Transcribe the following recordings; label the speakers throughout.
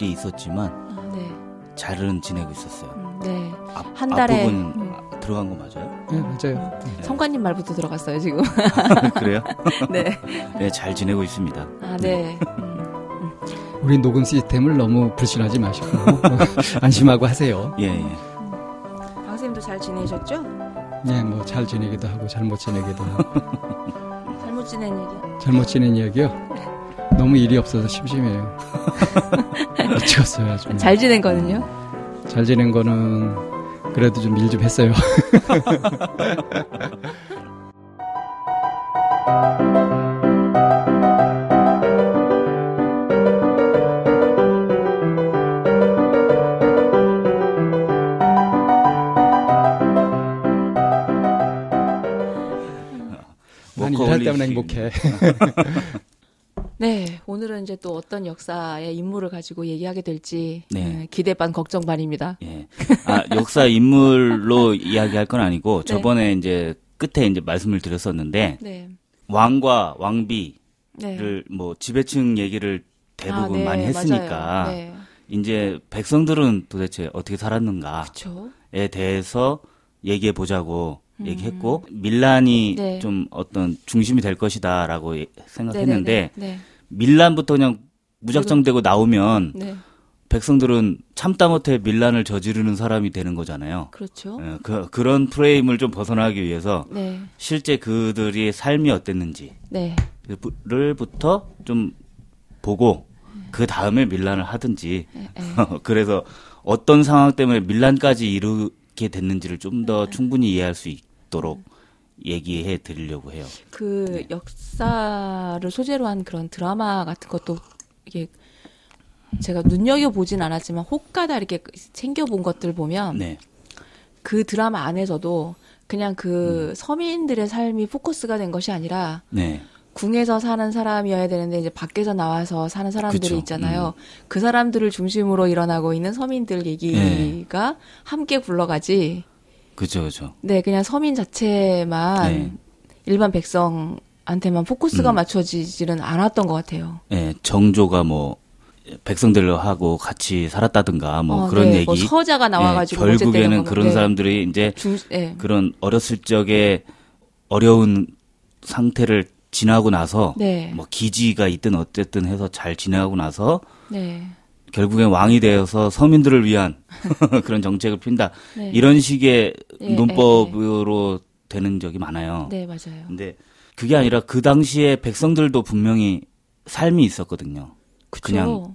Speaker 1: 일이 있었지만
Speaker 2: 아, 네.
Speaker 1: 잘은 지내고 있었어요.
Speaker 2: 음, 네.
Speaker 1: 앞,
Speaker 2: 한 달에-
Speaker 1: 앞부분
Speaker 2: 음.
Speaker 1: 들어간 거 맞아요?
Speaker 3: 네, 맞아요. 네.
Speaker 2: 성관님 말부터 들어갔어요 지금.
Speaker 1: 그래요?
Speaker 2: 네.
Speaker 1: 네, 잘 지내고 있습니다.
Speaker 2: 아 네. 음,
Speaker 3: 우리 녹음 시스템을 너무 불신하지 마시고 안심하고 하세요.
Speaker 1: 예, 예.
Speaker 2: 방쌤도 잘 지내셨죠?
Speaker 3: 네, 뭐 잘 지내기도 하고 잘못 지내기도 하고
Speaker 2: 잘못 지낸 얘기.
Speaker 3: 잘못 지낸 이야기요. 너무 일이 없어서 심심해요. 미쳤어요. 좀.
Speaker 2: 잘 지낸 거는요?
Speaker 3: 잘 지낸 거는 그래도 좀 일좀 했어요. 난 일할 때만
Speaker 1: 워커홀리식.
Speaker 3: 행복해.
Speaker 2: 네. 오늘은 이제 또 어떤 역사의 인물을 가지고 얘기하게 될지
Speaker 1: 네.
Speaker 2: 네, 기대 반 걱정 반입니다.
Speaker 1: 예. 아, 역사 인물로 이야기할 건 아니고
Speaker 2: 네.
Speaker 1: 저번에 이제 끝에 이제 말씀을 드렸었는데
Speaker 2: 네.
Speaker 1: 왕과 왕비를
Speaker 2: 네.
Speaker 1: 뭐 지배층 얘기를 대부분
Speaker 2: 아, 네,
Speaker 1: 많이 했으니까
Speaker 2: 맞아요. 네.
Speaker 1: 이제 백성들은 도대체 어떻게 살았는가에. 대해서 얘기해 보자고 얘기했고 밀란이
Speaker 2: 음. 네.
Speaker 1: 좀 어떤 중심이 될 것이다라고 예- 생각했는데
Speaker 2: 네.
Speaker 1: 밀란부터 그냥 무작정 되고 나오면
Speaker 2: 네.
Speaker 1: 백성들은 참다 못해 밀란을 저지르는 사람이 되는 거잖아요.
Speaker 2: 그렇죠.
Speaker 1: 어, 그, 그런 프레임을 좀 벗어나기 위해서
Speaker 2: 네.
Speaker 1: 실제 그들의 삶이 어땠는지를
Speaker 2: 네.
Speaker 1: 부터 좀 보고 그 다음에 밀란을 하든지
Speaker 2: 네. 네.
Speaker 1: 그래서 어떤 상황 때문에 밀란까지 이르게 됐는지를 좀더
Speaker 2: 네.
Speaker 1: 충분히 이해할 수 있도록 얘기해 드리려고 해요.
Speaker 2: 그
Speaker 1: 네.
Speaker 2: 역사를 소재로 한 그런 드라마 같은 것도 이게 제가 눈여겨 보진 않았지만 혹가다 이렇게 챙겨 본 것들 보면
Speaker 1: 네.
Speaker 2: 그 드라마 안에서도 그냥 그 서민들의 삶이 포커스가 된 것이 아니라
Speaker 1: 네.
Speaker 2: 궁에서 사는 사람이어야 되는데 이제 밖에서 나와서 사는 사람들이
Speaker 1: 그쵸. 음.
Speaker 2: 있잖아요. 그 사람들을 중심으로 일어나고 있는 서민들 얘기가 함께 굴러가지.
Speaker 1: 그죠, 그죠.
Speaker 2: 네, 그냥 서민 자체만
Speaker 1: 네.
Speaker 2: 일반 백성한테만 포커스가
Speaker 1: 음.
Speaker 2: 맞춰지지는 않았던 것 같아요.
Speaker 1: 예, 정조가 뭐 백성들하고 같이 살았다든가 뭐
Speaker 2: 어,
Speaker 1: 그런
Speaker 2: 네,
Speaker 1: 얘기.
Speaker 2: 뭐 서자가 나와가지고
Speaker 1: 예,
Speaker 2: 어쨌든
Speaker 1: 결국에는
Speaker 2: 뭐,
Speaker 1: 그런
Speaker 2: 네.
Speaker 1: 사람들이 이제
Speaker 2: 중, 네.
Speaker 1: 그런 어렸을 적에 어려운 상태를 지나고 나서
Speaker 2: 네.
Speaker 1: 뭐 기지가 있든 어쨌든 해서 잘 지나고 나서
Speaker 2: 네.
Speaker 1: 결국엔 왕이 되어서 서민들을 위한 그런 정책을 핀다.
Speaker 2: 네.
Speaker 1: 이런 식의
Speaker 2: 예,
Speaker 1: 논법으로 되는 적이 많아요.
Speaker 2: 네, 맞아요.
Speaker 1: 근데 그게 아니라 그 당시에 백성들도 분명히 삶이 있었거든요.
Speaker 2: 그쵸?
Speaker 1: 그냥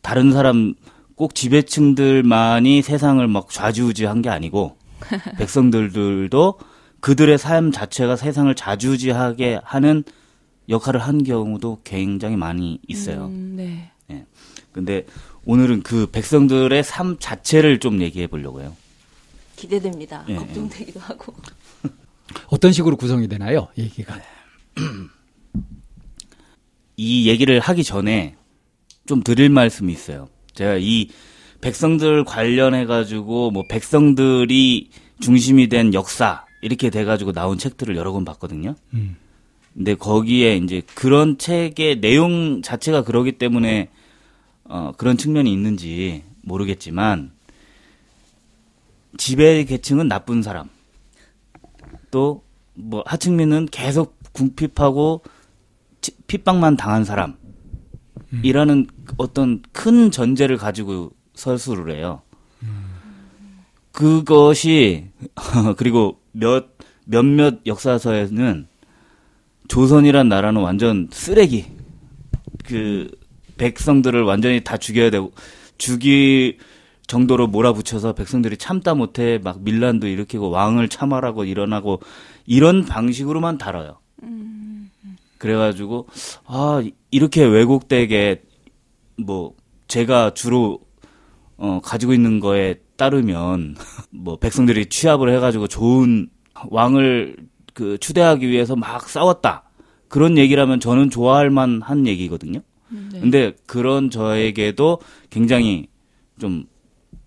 Speaker 1: 다른 사람 꼭 지배층들만이 세상을 막 좌지우지한 게 아니고 백성들도 그들의 삶 자체가 세상을 좌지우지하게 하는 역할을 한 경우도 굉장히 많이 있어요.
Speaker 2: 음, 네.
Speaker 1: 근데 오늘은 그 백성들의 삶 자체를 좀 얘기해 보려고 해요.
Speaker 2: 기대됩니다.
Speaker 1: 예,
Speaker 2: 걱정되기도 하고.
Speaker 3: 어떤 식으로 구성이 되나요? 얘기가.
Speaker 1: 이 얘기를 하기 전에 좀 드릴 말씀이 있어요. 제가 이 백성들 관련해 가지고 뭐 백성들이 중심이 된 역사 이렇게 돼 가지고 나온 책들을 여러 권 봤거든요.
Speaker 3: 음.
Speaker 1: 근데 거기에 이제 그런 책의 내용 자체가 그러기 때문에 어 그런 측면이 있는지 모르겠지만 지배 계층은 나쁜 사람 또 뭐 하층민은 계속 궁핍하고 치- 핍박만 당한 사람이라는 어떤 큰 전제를 가지고 설수를 해요. 그것이 그리고 몇 몇몇 역사서에는 조선이란 나라는 완전 쓰레기. 그 백성들을 완전히 다 죽여야 되고 죽일 정도로 몰아붙여서 백성들이 참다 못해 막 밀란도 일으키고 왕을 참하라고 일어나고 이런 방식으로만 다뤄요. 그래가지고 아 이렇게 왜곡되게 뭐 제가 주로 어 가지고 있는 거에 따르면 뭐 백성들이 취합을 해가지고 좋은 왕을 그 추대하기 위해서 막 싸웠다 그런 얘기라면 저는 좋아할 만한 얘기거든요.
Speaker 2: 네.
Speaker 1: 근데 그런 저에게도 굉장히 좀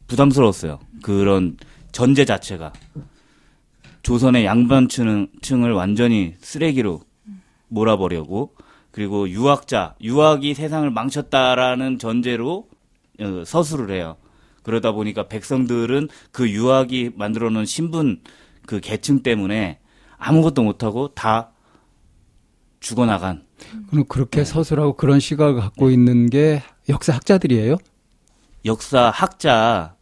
Speaker 1: 부담스러웠어요. 그런 전제 자체가 조선의 양반층을 층을 완전히 쓰레기로 몰아버려고 그리고 유학자 유학이 세상을 망쳤다라는 전제로 어, 서술을 해요. 그러다 보니까 백성들은 그 유학이 만들어 놓은 신분 그 계층 때문에 아무것도 못하고 다 죽어나간
Speaker 3: 그럼 그렇게 서술하고 그런 시각을 갖고 있는 게 역사 학자들이에요?
Speaker 1: 역사 학자냐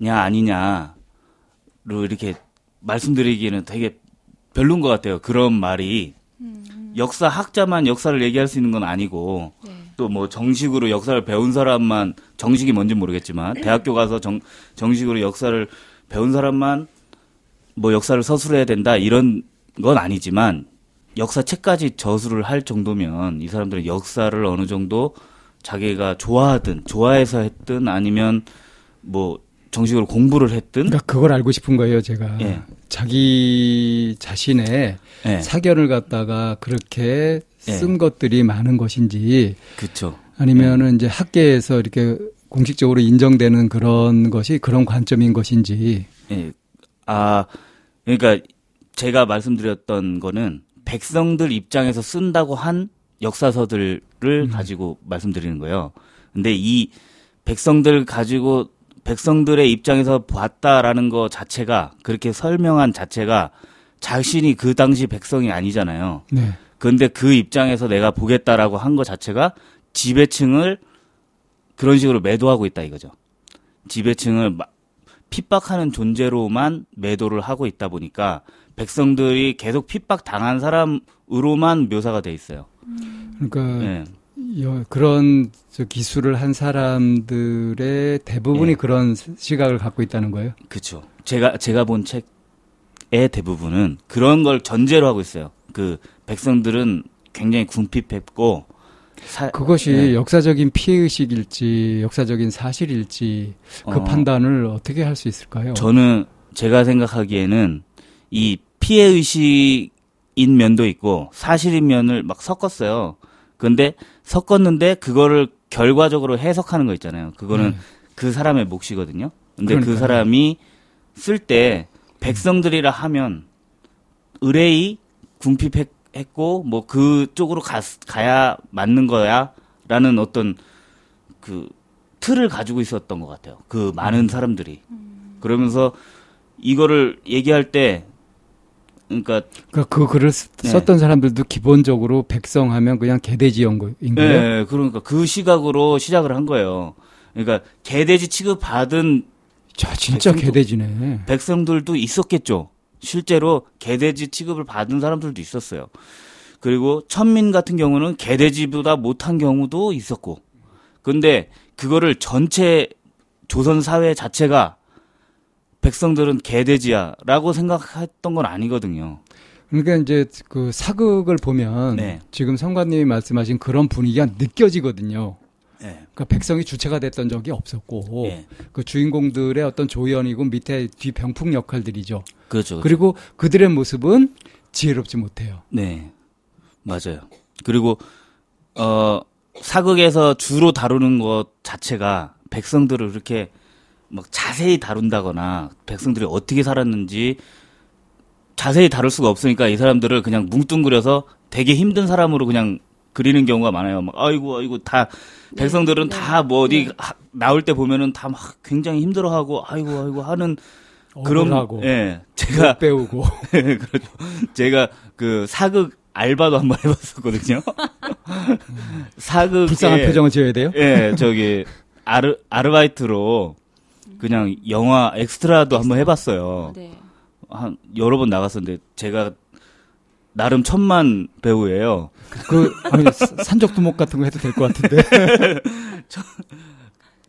Speaker 1: 아니냐로 이렇게 말씀드리기는 되게 별론 것 같아요. 그런 말이 역사 학자만 역사를 얘기할 수 있는 건 아니고
Speaker 2: 네.
Speaker 1: 또뭐 정식으로 역사를 배운 사람만 정식이 뭔지 모르겠지만 대학교 가서 정 정식으로 역사를 배운 사람만 뭐 역사를 서술해야 된다 이런 건 아니지만 역사책까지 저술을 할 정도면 이 사람들은 역사를 어느 정도 자기가 좋아하든 좋아해서 했든 아니면 뭐 정식으로 공부를 했든
Speaker 3: 그러니까 그걸 알고 싶은 거예요, 제가.
Speaker 1: 예.
Speaker 3: 자기 자신의
Speaker 1: 예.
Speaker 3: 사견을 갖다가 그렇게 쓴 것들이 많은 것인지
Speaker 1: 그렇죠.
Speaker 3: 아니면은 이제 학계에서 이렇게 공식적으로 인정되는 그런 것이 그런 관점인 것인지.
Speaker 1: 예. 아, 그러니까 제가 말씀드렸던 거는 백성들 입장에서 쓴다고 한 역사서들을 가지고 말씀드리는 거예요. 근데 이 백성들 가지고 백성들의 입장에서 봤다라는 거 자체가 그렇게 설명한 자체가 자신이 그 당시 백성이 아니잖아요.
Speaker 3: 네.
Speaker 1: 근데 그 입장에서 내가 보겠다라고 한 거 자체가 지배층을 그런 식으로 매도하고 있다 이거죠. 지배층을 마- 핍박하는 존재로만 매도를 하고 있다 보니까 백성들이 계속 핍박 당한 사람으로만 묘사가 돼 있어요.
Speaker 3: 그러니까
Speaker 1: 예.
Speaker 3: 여- 그런 저 기술을 한 사람들의 대부분이
Speaker 1: 예.
Speaker 3: 그런 시각을 갖고 있다는 거예요.
Speaker 1: 그렇죠. 제가 제가 본 책의 대부분은 그런 걸 전제로 하고 있어요. 그 백성들은 굉장히 궁핍했고 사-
Speaker 3: 그것이
Speaker 1: 예.
Speaker 3: 역사적인 피해의식일지 역사적인 사실일지 그
Speaker 1: 어,
Speaker 3: 판단을 어떻게 할 수 있을까요?
Speaker 1: 저는 제가 생각하기에는 이 피해 의식인 면도 있고 사실인 면을 막 섞었어요. 근데 섞었는데 그거를 결과적으로 해석하는 거 있잖아요. 그거는
Speaker 3: 네.
Speaker 1: 그 사람의 몫이거든요. 근데 그
Speaker 3: 그러니까요.
Speaker 1: 사람이 쓸 때 백성들이라 하면 의뢰이 궁핍했고 뭐 그쪽으로 가, 가야 맞는 거야라는 어떤 그 틀을 가지고 있었던 것 같아요. 그 많은 사람들이 그러면서 이거를 얘기할 때 그러니까
Speaker 3: 그러니까 그 글을 쓰-
Speaker 1: 네.
Speaker 3: 썼던 사람들도 기본적으로 백성하면 그냥 개돼지인 거예요.
Speaker 1: 예, 그러니까 그 시각으로 시작을 한 거예요. 그러니까 개돼지 취급 받은
Speaker 3: 자, 진짜
Speaker 1: 백성도-
Speaker 3: 개돼지네.
Speaker 1: 백성들도 있었겠죠. 실제로 개돼지 취급을 받은 사람들도 있었어요. 그리고 천민 같은 경우는 개돼지보다 못한 경우도 있었고. 근데 그거를 전체 조선 사회 자체가 백성들은 개돼지야라고 생각했던 건 아니거든요.
Speaker 3: 그러니까 이제 그 사극을 보면
Speaker 1: 네.
Speaker 3: 지금 성관님이 말씀하신 그런 분위기가 느껴지거든요.
Speaker 1: 예.
Speaker 3: 그러니까 백성이 주체가 됐던 적이 없었고
Speaker 1: 예.
Speaker 3: 그 주인공들의 어떤 조연이고 밑에 뒤병풍 역할들이죠.
Speaker 1: 그렇죠. 그렇죠.
Speaker 3: 그리고 그들의 모습은 지혜롭지 못해요.
Speaker 1: 네. 맞아요. 그리고 어 사극에서 주로 다루는 것 자체가 백성들을 이렇게 막 자세히 다룬다거나 백성들이 어떻게 살았는지 자세히 다룰 수가 없으니까 이 사람들을 그냥 뭉뚱그려서 되게 힘든 사람으로 그냥 그리는 경우가 많아요. 막 아이고 아이고 다 백성들은
Speaker 2: 네.
Speaker 1: 다뭐 어디
Speaker 2: 네.
Speaker 1: 하- 나올 때 보면은 다 막 굉장히 힘들어하고 아이고 아이고 하는 그런
Speaker 3: 억울하고
Speaker 1: 예 제가
Speaker 3: 못 배우고
Speaker 1: 그렇죠. 제가 그 사극 알바도 한 번 해봤었거든요. 사극
Speaker 3: 불쌍한 표정을 지어야 돼요.
Speaker 1: 예, 저기 아르 아르바이트로 그냥 영화 엑스트라도 한번 해봤어요.
Speaker 2: 네.
Speaker 1: 한 여러 번 나갔었는데 제가 나름 천만 배우예요.
Speaker 3: 그 아니, 사- 산적두목 같은 거 해도 될 것 같은데.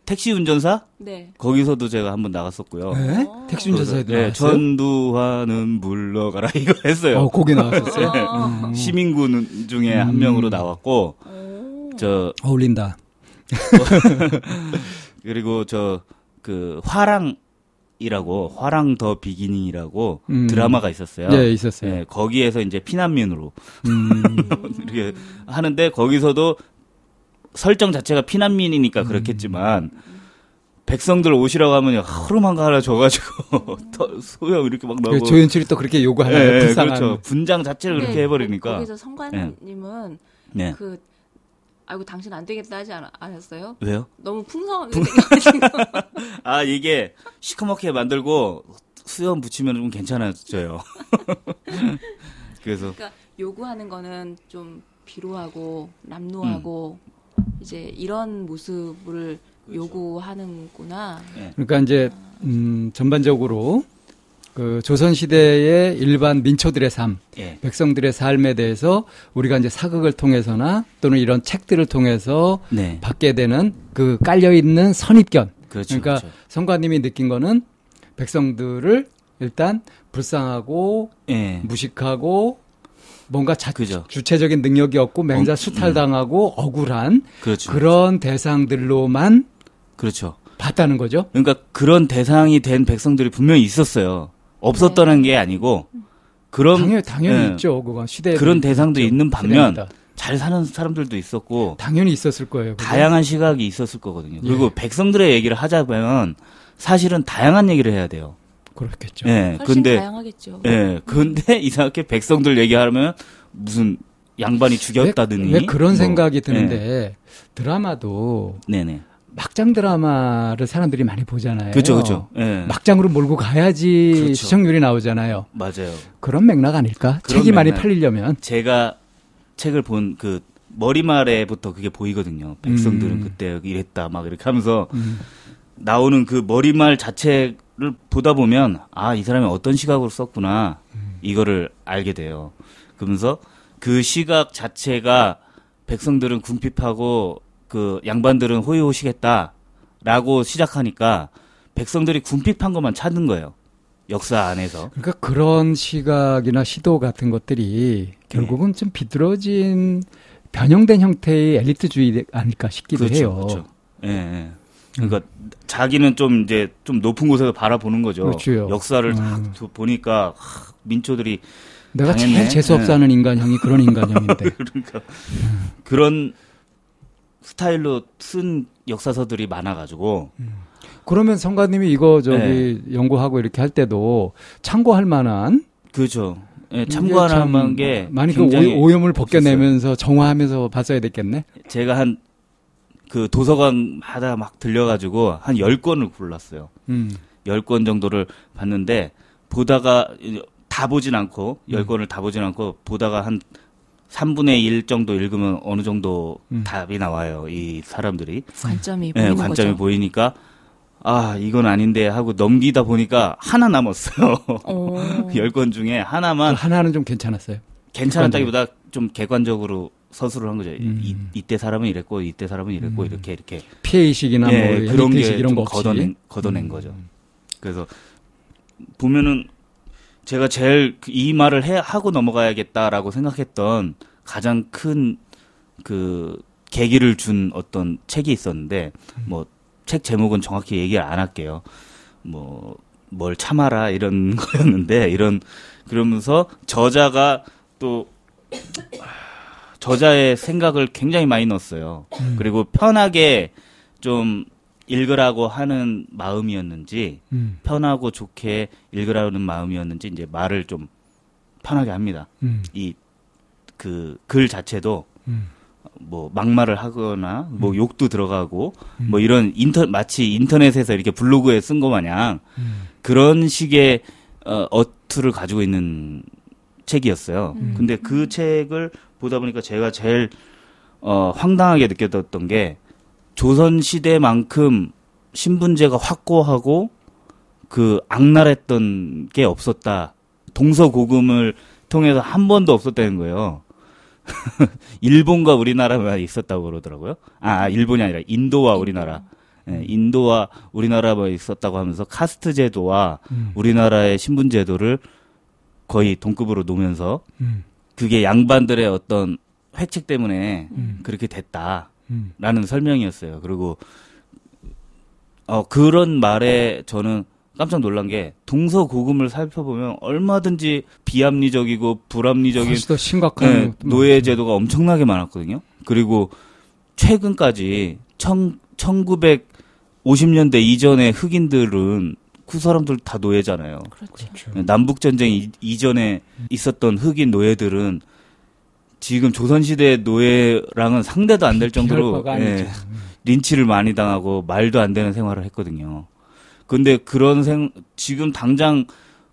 Speaker 1: 택시 운전사
Speaker 2: 네.
Speaker 1: 거기서도 제가 한번 나갔었고요.
Speaker 3: 네? 택시 운전사 해도
Speaker 1: 네? 전두환은 물러가라 이거 했어요.
Speaker 3: 어, 거기 나왔었어요.
Speaker 2: 어.
Speaker 3: 음.
Speaker 1: 시민군 중에 한
Speaker 3: 음.
Speaker 1: 명으로 나왔고
Speaker 2: 오.
Speaker 1: 저
Speaker 3: 어울린다.
Speaker 1: 그리고 저 그 화랑이라고 화랑 더 비기닝이라고
Speaker 3: 음.
Speaker 1: 드라마가 있었어요.
Speaker 3: 예, 있었어요.
Speaker 1: 네, 거기에서 이제 피난민으로
Speaker 3: 음.
Speaker 1: 이렇게 하는데 거기서도 설정 자체가 피난민이니까
Speaker 3: 음.
Speaker 1: 그렇겠지만 백성들 오시라고 하면 허름한 거 하나 줘가지고 더 소형 이렇게
Speaker 3: 막그
Speaker 1: 나오고
Speaker 3: 조연출이 또 그렇게 요구하나요?
Speaker 1: 예, 예,
Speaker 3: 불쌍한.
Speaker 1: 그렇죠. 분장 자체를 그렇게
Speaker 2: 네,
Speaker 1: 해버리니까
Speaker 2: 거기서 성관님은
Speaker 1: 네.
Speaker 2: 그 아이고 당신 안 되겠다 하지 않, 않았어요?
Speaker 1: 왜요?
Speaker 2: 너무 풍성하게 생겨가지고
Speaker 1: 아 이게 시커멓게 만들고 수염 붙이면 좀 괜찮아져요. 그래서
Speaker 2: 그러니까 요구하는 거는 좀 비루하고 남루하고 이제 이런 모습을 요구하는구나.
Speaker 3: 그러니까 이제 음, 전반적으로 그 조선 시대의 일반 민초들의 삶,
Speaker 1: 예,
Speaker 3: 백성들의 삶에 대해서 우리가 이제 사극을 통해서나 또는 이런 책들을 통해서
Speaker 1: 네,
Speaker 3: 받게 되는 그 깔려 있는 선입견.
Speaker 1: 그렇죠.
Speaker 3: 그러니까
Speaker 1: 그렇죠.
Speaker 3: 성관님이 느낀 거는 백성들을 일단 불쌍하고
Speaker 1: 예,
Speaker 3: 무식하고 뭔가 자,
Speaker 1: 그죠.
Speaker 3: 주체적인 능력이 없고 맹자
Speaker 1: 어,
Speaker 3: 수탈당하고 억울한
Speaker 1: 그렇죠.
Speaker 3: 그런 대상들로만
Speaker 1: 그렇죠.
Speaker 3: 봤다는 거죠.
Speaker 1: 그러니까 그런 대상이 된 백성들이 분명히 있었어요. 없었다는 게 아니고 그런
Speaker 3: 당연히 당연히
Speaker 1: 예,
Speaker 3: 있죠. 그건 시대
Speaker 1: 그런 대상도 있는 반면
Speaker 3: 시대입니다.
Speaker 1: 잘 사는 사람들도 있었고
Speaker 3: 당연히 있었을 거예요. 그죠?
Speaker 1: 다양한 시각이 있었을 거거든요. 그리고
Speaker 3: 예.
Speaker 1: 백성들의 얘기를 하자면 사실은 다양한 얘기를 해야 돼요.
Speaker 3: 그렇겠죠.
Speaker 1: 예. 근데
Speaker 2: 다양하겠죠.
Speaker 1: 예. 근데 이상하게 백성들 얘기하면 무슨 양반이 죽였다더니
Speaker 3: 왜, 왜 그런
Speaker 1: 뭐,
Speaker 3: 생각이
Speaker 1: 예.
Speaker 3: 드는데 드라마도
Speaker 1: 네네.
Speaker 3: 막장 드라마를 사람들이 많이 보잖아요.
Speaker 1: 그렇죠, 그렇죠. 예.
Speaker 3: 막장으로 몰고 가야지
Speaker 1: 그렇죠.
Speaker 3: 시청률이 나오잖아요.
Speaker 1: 맞아요.
Speaker 3: 그런 맥락 아닐까?
Speaker 1: 그런
Speaker 3: 책이 많이
Speaker 1: 맥락.
Speaker 3: 팔리려면
Speaker 1: 제가 책을 본 그 머리말에부터 그게 보이거든요. 백성들은
Speaker 3: 음.
Speaker 1: 그때 이랬다 막 이렇게 하면서
Speaker 3: 음.
Speaker 1: 나오는 그 머리말 자체를 보다 보면 아 이 사람이 어떤 시각으로 썼구나
Speaker 3: 음.
Speaker 1: 이거를 알게 돼요. 그러면서 그 시각 자체가 백성들은 궁핍하고 그 양반들은 호의호식했다라고 시작하니까 백성들이 궁핍한 것만 찾는 거예요. 역사 안에서.
Speaker 3: 그러니까 그런 시각이나 시도 같은 것들이 결국은 좀 비뚤어진 변형된 형태의 엘리트주의 아닐까 싶기도
Speaker 1: 그렇죠,
Speaker 3: 해요.
Speaker 1: 그렇죠. 예, 예. 그러니까 자기는 좀 이제 좀 높은 곳에서 바라보는 거죠.
Speaker 3: 그렇죠.
Speaker 1: 역사를
Speaker 3: 음.
Speaker 1: 다 두- 보니까 하, 민초들이
Speaker 3: 내가
Speaker 1: 당했네.
Speaker 3: 제일 재수 없어 하는 인간형이 그런 인간형인데.
Speaker 1: 그러니까 그런 스타일로 쓴 역사서들이 많아가지고
Speaker 3: 그러면 성가님이 이거 저기
Speaker 1: 네.
Speaker 3: 연구하고 이렇게 할 때도 참고할 만한.
Speaker 1: 예,
Speaker 3: 이게
Speaker 1: 참고할
Speaker 3: 참
Speaker 1: 만한 게
Speaker 3: 많이 그 오, 오염을 벗겨내면서 정화하면서 봤어야 됐겠네.
Speaker 1: 제가 한 그 도서관마다 막 들려가지고 한 10권을 골랐어요.
Speaker 3: 음.
Speaker 1: 10권 정도를 봤는데 보다가 다 보진 않고
Speaker 3: 음.
Speaker 1: 10권을 다 보진 않고 보다가 한 3분의 1 정도 읽으면 어느 정도
Speaker 3: 음.
Speaker 1: 답이 나와요. 이 사람들이.
Speaker 2: 관점이
Speaker 1: 예,
Speaker 2: 보이는
Speaker 1: 관점이
Speaker 2: 거죠.
Speaker 1: 보이니까 아, 이건 아닌데 하고 넘기다 보니까 하나 남았어요.
Speaker 2: 어.
Speaker 1: 10권 중에
Speaker 3: 그
Speaker 1: 하나만
Speaker 3: 하나는 좀 괜찮았어요.
Speaker 1: 괜찮았다기보다 좀 객관적으로 서술을 한 거죠.
Speaker 3: 음.
Speaker 1: 이, 이때 사람은 이랬고 이때 사람은 이랬고 이렇게 이렇게
Speaker 3: 피해의식이나
Speaker 1: 예,
Speaker 3: 뭐
Speaker 1: 그런
Speaker 3: 엘리트의식 이런
Speaker 1: 게좀
Speaker 3: 거.
Speaker 1: 걷어낸, 걷어낸
Speaker 3: 음.
Speaker 1: 거죠. 그래서 보면은 제가 제일 그이 말을 해 하고 넘어가야겠다라고 생각했던 가장 큰 그 계기를 준 어떤 책이 있었는데 뭐 책 제목은 정확히 얘기를 안 할게요. 뭐 뭘 참아라 이런 거였는데 이런 그러면서 저자가 또 저자의 생각을 굉장히 많이 넣었어요. 그리고 편하게 좀 읽으라고 하는 마음이었는지
Speaker 3: 음.
Speaker 1: 편하고 좋게 읽으라는 마음이었는지 이제 말을 좀 편하게 합니다.
Speaker 3: 음.
Speaker 1: 이그 글 자체도
Speaker 3: 음.
Speaker 1: 뭐 막말을 하거나 뭐 욕도 들어가고
Speaker 3: 음.
Speaker 1: 뭐 이런 인터 마치 인터넷에서 이렇게 블로그에 쓴 거 마냥
Speaker 3: 음.
Speaker 1: 그런 식의 어, 어투를 가지고 있는 책이었어요.
Speaker 2: 음.
Speaker 1: 근데 그 책을 보다 보니까 제가 제일 어, 황당하게 느꼈던 게 조선 시대만큼 신분제가 확고하고 그 악랄했던 게 없었다. 동서고금을 통해서 한 번도 없었다는 거예요. 일본과 우리나라만 있었다고 그러더라고요. 아, 일본이 아니라 인도와 우리나라. 예, 인도와 우리나라만 있었다고 하면서 카스트 제도와
Speaker 3: 음.
Speaker 1: 우리나라의 신분 제도를 거의 동급으로 놓으면서
Speaker 3: 음.
Speaker 1: 그게 양반들의 어떤 획책 때문에
Speaker 3: 음.
Speaker 1: 그렇게 됐다 라는
Speaker 3: 음.
Speaker 1: 설명이었어요. 그리고 어 그런 말에 저는 깜짝 놀란 게 동서고금을 살펴보면 얼마든지 비합리적이고 불합리적인
Speaker 3: 훨씬 더 심각한
Speaker 1: 네, 노예. 제도가 엄청나게 많았거든요. 그리고 최근까지 청, 1950년대 이전의 흑인들은 그 사람들 다 노예잖아요.
Speaker 2: 그렇죠.
Speaker 3: 그렇죠.
Speaker 1: 남북 전쟁 이- 이전에 있었던 흑인 노예들은 지금 조선시대 노예랑은 상대도 안 될 정도로 예. 린치를 많이 당하고 말도 안 되는 생활을 했거든요. 근데 그런 생 지금 당장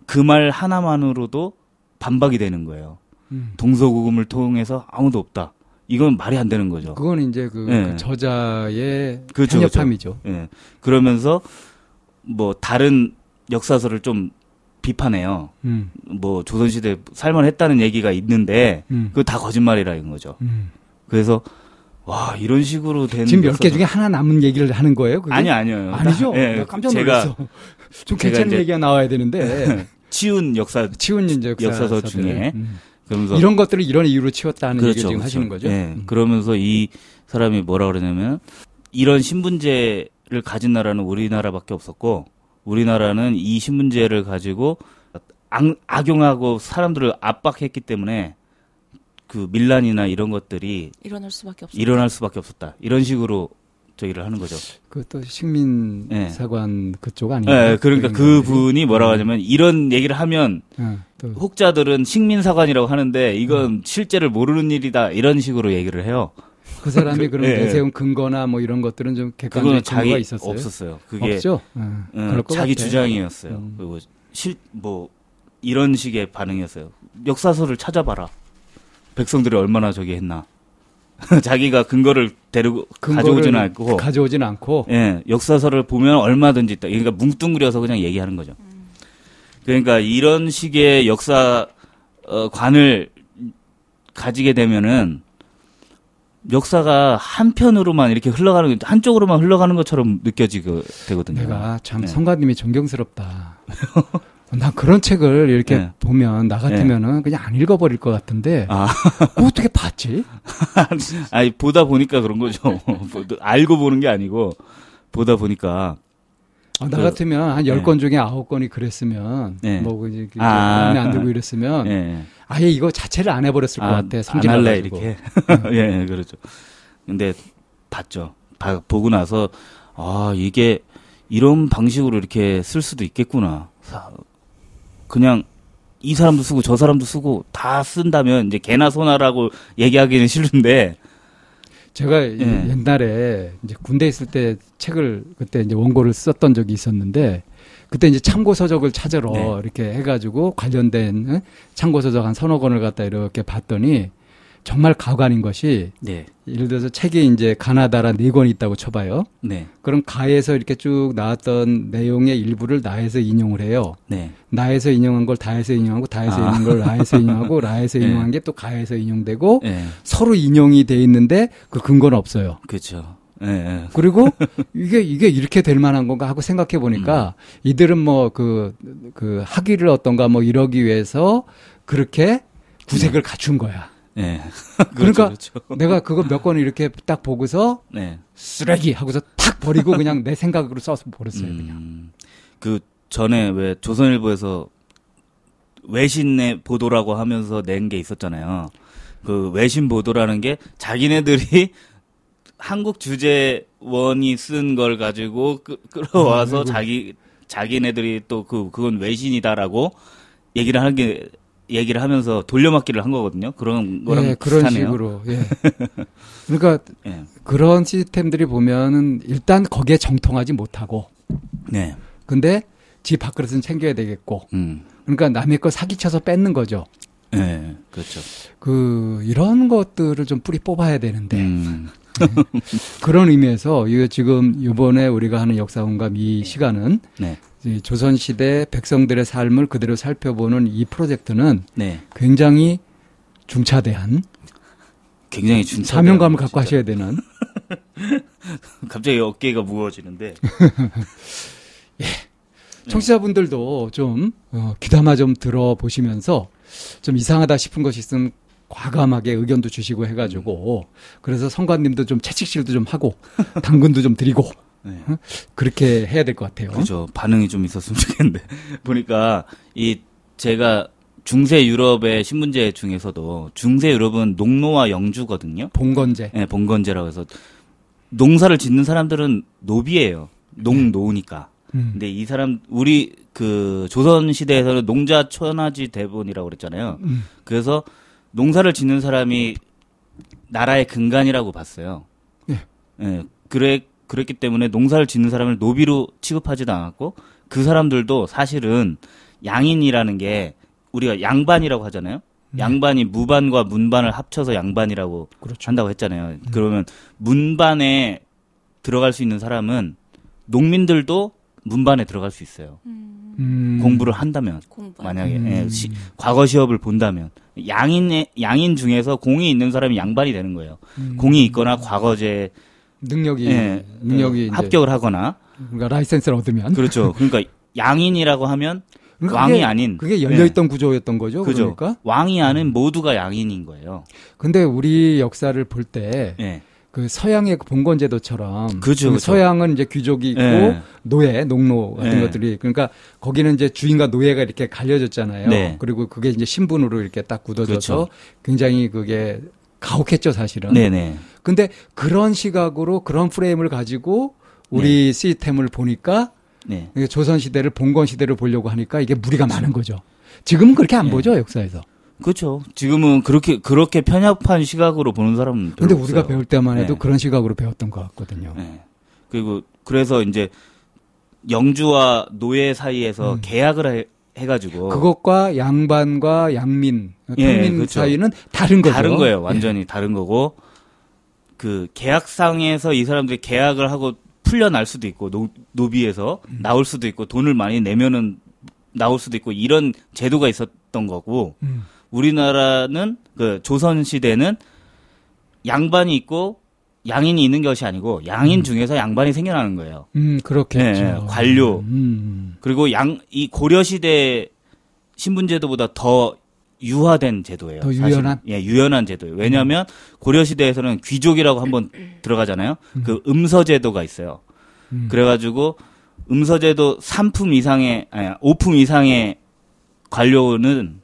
Speaker 1: 그 말 하나만으로도 반박이 되는 거예요.
Speaker 3: 음.
Speaker 1: 동서고금을 통해서 아무도 없다. 이건 말이 안 되는 거죠.
Speaker 3: 그건 이제 그,
Speaker 1: 예.
Speaker 3: 그 저자의
Speaker 1: 그렇죠,
Speaker 3: 편협함이죠.
Speaker 1: 예. 그러면서 뭐 다른 역사서를 좀 비판해요.
Speaker 3: 음,
Speaker 1: 뭐 조선시대 살만했다는 얘기가 있는데
Speaker 3: 음,
Speaker 1: 그거 다 거짓말이라 이런 거죠.
Speaker 3: 음.
Speaker 1: 그래서 와 이런 식으로 된
Speaker 3: 지금 몇 개 중에 하나 남은 얘기를 하는 거예요? 그게?
Speaker 1: 아니 아니요
Speaker 3: 아니죠.
Speaker 1: 예,
Speaker 3: 내가 깜짝 놀랐어. 좀
Speaker 1: 제가
Speaker 3: 괜찮은
Speaker 1: 이제-
Speaker 3: 얘기가 나와야 되는데
Speaker 1: 치운 역사
Speaker 3: 치운 이제
Speaker 1: 역사서. 중에
Speaker 3: 음.
Speaker 1: 그러면서
Speaker 3: 이런 것들을 이런 이유로 치웠다는 얘기 지금
Speaker 1: 그렇죠.
Speaker 3: 하시는 거죠?
Speaker 1: 예.
Speaker 3: 음.
Speaker 1: 그러면서 이 사람이 뭐라 그러냐면 이런 신분제를 가진 나라는 우리나라밖에 없었고 우리나라는 이 신분제를 가지고 악, 악용하고 사람들을 압박했기 때문에 그 밀란이나 이런 것들이
Speaker 2: 일어날 수밖에 없어.
Speaker 1: 일어날 수밖에 없었다. 이런 식으로 저기를 하는 거죠.
Speaker 3: 그것도 식민
Speaker 1: 예.
Speaker 3: 사관 그쪽
Speaker 1: 예,
Speaker 3: 아니에요?
Speaker 1: 그러니까 그 분이 뭐라고 하냐면 이런 얘기를 하면
Speaker 3: 또
Speaker 1: 혹자들은 식민 사관이라고 하는데 이건 실제를 모르는 일이다 이런 식으로 얘기를 해요.
Speaker 3: 그 사람이
Speaker 1: 그-
Speaker 3: 그럼
Speaker 1: 예, 예.
Speaker 3: 내세운 근거나 뭐 이런 것들은 좀 객관적인
Speaker 1: 그거는 자기
Speaker 3: 근거가 있었어요?
Speaker 1: 없었어요. 그게
Speaker 3: 없죠. 예,
Speaker 1: 응,
Speaker 3: 그럴 것
Speaker 1: 자기
Speaker 3: 같아.
Speaker 1: 주장이었어요.
Speaker 3: 음.
Speaker 1: 그리고 실 뭐 이런 식의 반응이었어요. 역사서를 찾아봐라. 백성들이 얼마나 저기 했나. 자기가 근거를 데리고 가져오지는 않고
Speaker 3: 가져오진 않고
Speaker 1: 예, 역사서를 보면 얼마든지 있다. 그러니까 뭉뚱그려서 그냥 얘기하는 거죠. 그러니까 이런 식의 역사 어, 관을 가지게 되면은 역사가 한편으로만 이렇게 흘러가는 한쪽으로만 흘러가는 것처럼 느껴지게 되거든요.
Speaker 3: 내가 참
Speaker 1: 네.
Speaker 3: 성가님이 존경스럽다. 나 그런 책을 이렇게
Speaker 1: 네.
Speaker 3: 보면 나 같으면은 그냥 안 읽어버릴 것 같은데
Speaker 1: 아,
Speaker 3: 어떻게 봤지?
Speaker 1: 아니 보다 보니까 그런 거죠. 뭐, 알고 보는 게 아니고 보다 보니까
Speaker 3: 아, 나
Speaker 1: 그-
Speaker 3: 같으면 한
Speaker 1: 네.
Speaker 3: 열건 중에 아홉 건이 그랬으면
Speaker 1: 네.
Speaker 3: 뭐 이제 그
Speaker 1: 아.
Speaker 3: 마음에 안 들고 이랬으면
Speaker 1: 예.
Speaker 3: 아예 이거 자체를 안 해버렸을 것
Speaker 1: 아,
Speaker 3: 같아.
Speaker 1: 안
Speaker 3: 성질
Speaker 1: 할래
Speaker 3: 나가지고.
Speaker 1: 이렇게. 예, 예, 그렇죠. 근데 봤죠. 봐- 보고 나서 아 이게 이런 방식으로 이렇게 쓸 수도 있겠구나. 사- 그냥 이 사람도 쓰고 저 사람도 쓰고 다 쓴다면 이제 개나 소나라고 얘기하기는 싫은데
Speaker 3: 제가 이
Speaker 1: 예.
Speaker 3: 옛날에 이제 군대 있을 때 책을 그때 이제 원고를 썼던 적이 있었는데 그때 이제 참고 서적을 찾으러
Speaker 1: 네.
Speaker 3: 이렇게 해가지고 관련된 응? 참고 서적 한 서너 권을 갖다 이렇게 봤더니 정말 가관인 것이
Speaker 1: 네,
Speaker 3: 예를 들어서 책이 이제 가나다라 네 권이 있다고 쳐봐요.
Speaker 1: 네,
Speaker 3: 그럼 가에서 이렇게 쭉 나왔던 내용의 일부를 나에서 인용을 해요.
Speaker 1: 네,
Speaker 3: 나에서 인용한 걸 다에서 인용하고 다에서
Speaker 1: 아.
Speaker 3: 인용한 걸 나에서 인용하고 라에서
Speaker 1: 네.
Speaker 3: 인용한 게 또 가에서 인용되고
Speaker 1: 예,
Speaker 3: 서로 인용이 돼 있는데 그 근거는 없어요.
Speaker 1: 그렇죠. 예, 예.
Speaker 3: 그리고 이게 이게 이렇게 될 만한 건가 하고 생각해 보니까
Speaker 1: 음.
Speaker 3: 이들은 뭐그그 학위를 어떤가 뭐 이러기 위해서 그렇게 구색을 갖춘 거야.
Speaker 1: 예.
Speaker 3: 그러니까
Speaker 1: 그렇죠, 그렇죠.
Speaker 3: 내가 그거 몇 권을 이렇게 딱 보고서
Speaker 1: 네.
Speaker 3: 쓰레기 하고서 탁 버리고 그냥 내 생각으로 써서 버렸어요. 그냥.
Speaker 1: 음, 그 전에 왜 조선일보에서 외신의 보도라고 하면서 낸 게 있었잖아요. 그 외신 보도라는 게 자기네들이 한국 주재원이 쓴 걸 가지고 끄, 끌어와서
Speaker 3: 아이고.
Speaker 1: 자기 자기네들이 또 그 그건 외신이다라고 얘기를 하는 게 얘기를 하면서 돌려막기를 한 거거든요. 그런 거랑
Speaker 3: 예, 그런
Speaker 1: 비슷하네요.
Speaker 3: 식으로. 예. 그러니까
Speaker 1: 예.
Speaker 3: 그런 시스템들이 보면은 일단 거기에 정통하지 못하고
Speaker 1: 네.
Speaker 3: 근데 지 밥그릇은 챙겨야 되겠고
Speaker 1: 음.
Speaker 3: 그러니까 남의 거 사기쳐서 뺏는 거죠.
Speaker 1: 예. 그렇죠.
Speaker 3: 그 이런 것들을 좀 뿌리 뽑아야 되는데
Speaker 1: 음.
Speaker 3: 그런 의미에서 이거 지금 이번에 우리가 하는 역사공감 이 시간은
Speaker 1: 네.
Speaker 3: 이 조선 시대 백성들의 삶을 그대로 살펴보는 이 프로젝트는
Speaker 1: 네.
Speaker 3: 굉장히 중차대한
Speaker 1: 굉장히 중
Speaker 3: 사명감을 갖고 하셔야 되는
Speaker 1: 갑자기 어깨가 무거워지는데. 네.
Speaker 3: 청취자분들도 좀 어, 귀담아 좀 들어보시면서 좀 이상하다 싶은 것이 있으면 과감하게 의견도 주시고 해가지고 그래서 성관님도 좀 채찍질도 좀 하고 당근도 좀 드리고
Speaker 1: 네.
Speaker 3: 그렇게 해야 될 것 같아요.
Speaker 1: 그죠. 반응이 좀 있었으면 좋겠는데. 보니까 이 제가 중세 유럽의 신문제 중에서도 중세 유럽은 농노와 영주거든요.
Speaker 3: 봉건제.
Speaker 1: 예, 봉건제라고 해서 농사를 짓는 사람들은 노비예요. 농노니까.
Speaker 3: 음.
Speaker 1: 근데 이 사람 우리 그 조선 시대에서는 농자 천하지 대본이라고 그랬잖아요.
Speaker 3: 음.
Speaker 1: 그래서 농사를 짓는 사람이 나라의 근간이라고 봤어요.
Speaker 3: 네.
Speaker 1: 예, 그래 그랬기 때문에 농사를 짓는 사람을 노비로 취급하지도 않았고 그 사람들도 사실은 양인이라는 게 우리가 양반이라고 하잖아요. 양반이 무반과 문반을 합쳐서 양반이라고
Speaker 3: 그렇죠.
Speaker 1: 한다고 했잖아요. 그러면 문반에 들어갈 수 있는 사람은 농민들도 문반에 들어갈 수 있어요.
Speaker 3: 음.
Speaker 1: 공부를 한다면
Speaker 2: 공부.
Speaker 1: 만약에
Speaker 3: 음.
Speaker 1: 예, 시- 과거 시험을 본다면 양인의 양인 중에서 공이 있는 사람이 양반이 되는 거예요.
Speaker 3: 음.
Speaker 1: 공이 있거나 과거제
Speaker 3: 능력이
Speaker 1: 예,
Speaker 3: 능력이
Speaker 1: 예,
Speaker 3: 이제
Speaker 1: 합격을 하거나
Speaker 3: 그러니까 라이센스를 얻으면
Speaker 1: 그렇죠. 그러니까 양인이라고 하면
Speaker 3: 그러니까
Speaker 1: 왕이
Speaker 3: 그게-
Speaker 1: 아닌
Speaker 3: 그게 열려 있던 구조였던 거죠.
Speaker 1: 그죠.
Speaker 3: 그러니까
Speaker 1: 왕이 아닌 모두가 양인인 거예요.
Speaker 3: 근데 우리 역사를 볼때 그
Speaker 1: 예.
Speaker 3: 서양의 그 봉건 제도처럼
Speaker 1: 그죠,
Speaker 3: 그. 서양은 이제 귀족이 있고
Speaker 1: 예.
Speaker 3: 노예, 농노 같은
Speaker 1: 예.
Speaker 3: 것들이 그러니까 거기는 이제 주인과 노예가 이렇게 갈려졌잖아요.
Speaker 1: 네.
Speaker 3: 그리고 그게 이제 신분으로 이렇게 딱 굳어져서
Speaker 1: 그렇죠.
Speaker 3: 굉장히 그게 가혹했죠, 사실은.
Speaker 1: 네네.
Speaker 3: 근데 그런 시각으로 그런 프레임을 가지고 우리 시스템을 보니까
Speaker 1: 네.
Speaker 3: 조선 시대를 봉건 시대로 보려고 하니까 이게 무리가 많은 거죠. 지금은 그렇게 안
Speaker 1: 예.
Speaker 3: 보죠, 역사에서.
Speaker 1: 그렇죠. 지금은 그렇게 그렇게 편협한 시각으로 보는 사람은 별로
Speaker 3: 근데 우리가
Speaker 1: 없어요.
Speaker 3: 배울 때만 해도
Speaker 1: 네.
Speaker 3: 그런 시각으로 배웠던 것 같거든요.
Speaker 1: 네. 그리고 그래서 이제 영주와 노예 사이에서
Speaker 3: 음.
Speaker 1: 계약을 해, 해가지고
Speaker 3: 그것과 양반과 양민,
Speaker 1: 예,
Speaker 3: 평민
Speaker 1: 그렇죠.
Speaker 3: 사이는 다른 거죠.
Speaker 1: 다른 거예요.
Speaker 3: 예.
Speaker 1: 완전히 다른 거고 그 계약상에서 이 사람들이 계약을 하고 풀려날 수도 있고 노, 노비에서
Speaker 3: 음.
Speaker 1: 나올 수도 있고 돈을 많이 내면은 나올 수도 있고 이런 제도가 있었던 거고
Speaker 3: 음.
Speaker 1: 우리나라는 그 조선 시대는 양반이 있고 양인이 있는 것이 아니고 양인 중에서 양반이 생겨나는 거예요.
Speaker 3: 음, 그렇겠죠.
Speaker 1: 예, 관료.
Speaker 3: 음.
Speaker 1: 그리고 양 이 고려 시대 신분 제도보다 더 유화된 제도예요.
Speaker 3: 더
Speaker 1: 사실.
Speaker 3: 유연한?
Speaker 1: 예, 유연한 제도예요. 왜냐하면 고려 시대에서는 귀족이라고 한번 들어가잖아요. 그 음서 제도가 있어요.
Speaker 3: 음.
Speaker 1: 그래가지고 음서 제도 3품 이상의 아니 5품 이상의 관료는
Speaker 3: 음.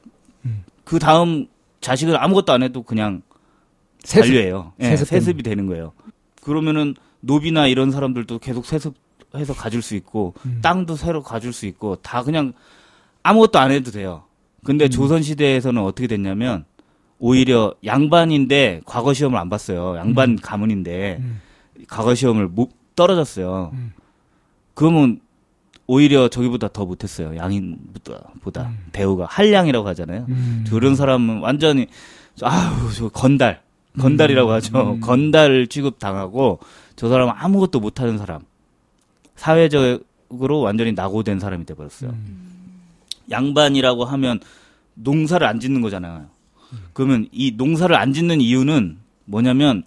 Speaker 1: 그 다음 자식은 아무것도 안 해도 그냥
Speaker 3: 세습.
Speaker 1: 관료예요. 예,
Speaker 3: 세습.
Speaker 1: 세습 이 되는 거예요. 그러면은 노비나 이런 사람들도 계속 세습해서 가질 수 있고
Speaker 3: 음.
Speaker 1: 땅도 새로 가질 수 있고 다 그냥 아무것도 안 해도 돼요. 근데
Speaker 3: 음.
Speaker 1: 조선 시대에서는 어떻게 됐냐면 오히려 양반인데 과거 시험을 안 봤어요. 양반 가문인데
Speaker 3: 음.
Speaker 1: 과거 시험을 못 떨어졌어요.
Speaker 3: 음.
Speaker 1: 그러면 오히려 저기보다 더 못했어요. 양인보다 보다 대우가 한량이라고 하잖아요.
Speaker 3: 음.
Speaker 1: 그런 사람은 완전히 아우 저 건달 건달이라고 하죠.
Speaker 3: 음.
Speaker 1: 건달 취급 당하고 저 사람은 아무것도 못하는 사람 사회적으로 완전히 낙오된 사람이 돼버렸어요.
Speaker 3: 음.
Speaker 1: 양반이라고 하면 농사를 안 짓는 거잖아요. 그러면 이 농사를 안 짓는 이유는 뭐냐면